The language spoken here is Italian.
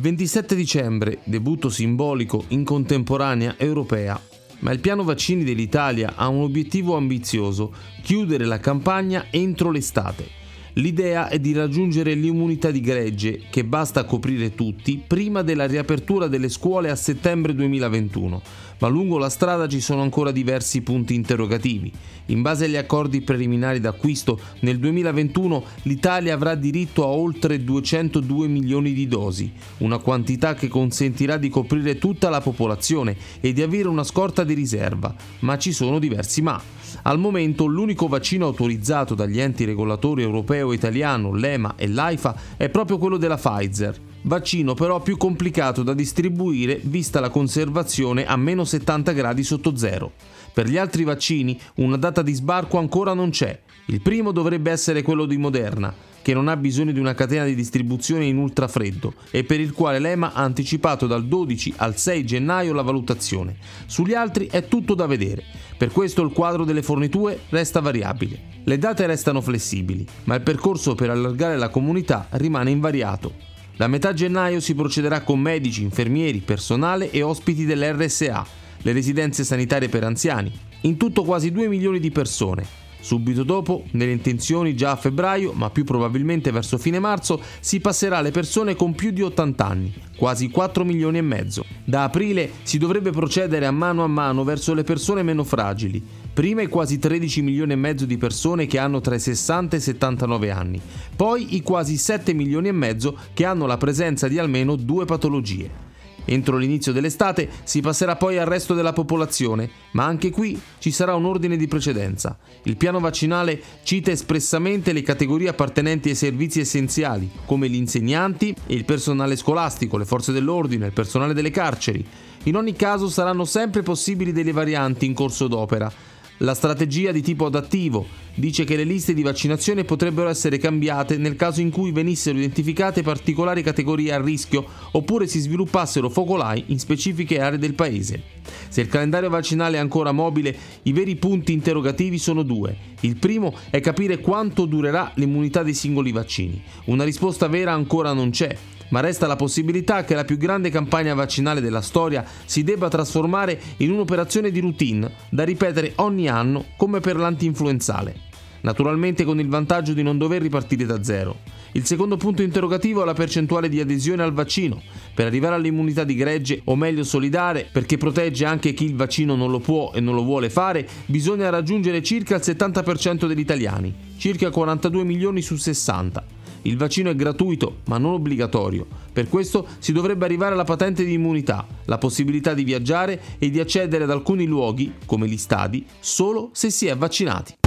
27 dicembre, debutto simbolico in contemporanea europea. Ma il piano vaccini dell'Italia ha un obiettivo ambizioso, chiudere la campagna entro l'estate. L'idea è di raggiungere l'immunità di gregge, che basta coprire tutti, prima della riapertura delle scuole a settembre 2021, ma lungo la strada ci sono ancora diversi punti interrogativi. In base agli accordi preliminari d'acquisto, nel 2021 l'Italia avrà diritto a oltre 202 milioni di dosi, una quantità che consentirà di coprire tutta la popolazione e di avere una scorta di riserva, ma ci sono diversi ma. Al momento l'unico vaccino autorizzato dagli enti regolatori europeo e italiano, l'EMA e l'AIFA, è proprio quello della Pfizer. Vaccino però più complicato da distribuire vista la conservazione a meno 70 gradi sotto zero. Per gli altri vaccini una data di sbarco ancora non c'è. Il primo dovrebbe essere quello di Moderna, che non ha bisogno di una catena di distribuzione in ultrafreddo e per il quale l'EMA ha anticipato dal 12 al 6 gennaio la valutazione. Sugli altri è tutto da vedere. Per questo il quadro delle forniture resta variabile. Le date restano flessibili, ma il percorso per allargare la comunità rimane invariato. Da metà gennaio si procederà con medici, infermieri, personale e ospiti dell'RSA, le residenze sanitarie per anziani. In tutto quasi 2 milioni di persone, Subito dopo, nelle intenzioni già a febbraio, ma più probabilmente verso fine marzo, si passerà alle persone con più di 80 anni, quasi 4 milioni e mezzo. Da aprile si dovrebbe procedere a mano a mano verso le persone meno fragili. Prima i quasi 13 milioni e mezzo di persone che hanno tra i 60 e i 79 anni, poi i quasi 7 milioni e mezzo che hanno la presenza di almeno due patologie. Entro l'inizio dell'estate si passerà poi al resto della popolazione, ma anche qui ci sarà un ordine di precedenza. Il piano vaccinale cita espressamente le categorie appartenenti ai servizi essenziali, come gli insegnanti e il personale scolastico, le forze dell'ordine, il personale delle carceri. In ogni caso saranno sempre possibili delle varianti in corso d'opera, la strategia di tipo adattivo dice che le liste di vaccinazione potrebbero essere cambiate nel caso in cui venissero identificate particolari categorie a rischio oppure si sviluppassero focolai in specifiche aree del paese. Se il calendario vaccinale è ancora mobile, i veri punti interrogativi sono due. Il primo è capire quanto durerà l'immunità dei singoli vaccini. Una risposta vera ancora non c'è ma resta la possibilità che la più grande campagna vaccinale della storia si debba trasformare in un'operazione di routine da ripetere ogni anno come per l'anti-influenzale. Naturalmente con il vantaggio di non dover ripartire da zero. Il secondo punto interrogativo è la percentuale di adesione al vaccino. Per arrivare all'immunità di gregge, o meglio solidare, perché protegge anche chi il vaccino non lo può e non lo vuole fare, bisogna raggiungere circa il 70% degli italiani, circa 42 milioni su 60. Il vaccino è gratuito ma non obbligatorio. Per questo si dovrebbe arrivare alla patente di immunità, la possibilità di viaggiare e di accedere ad alcuni luoghi, come gli stadi, solo se si è vaccinati.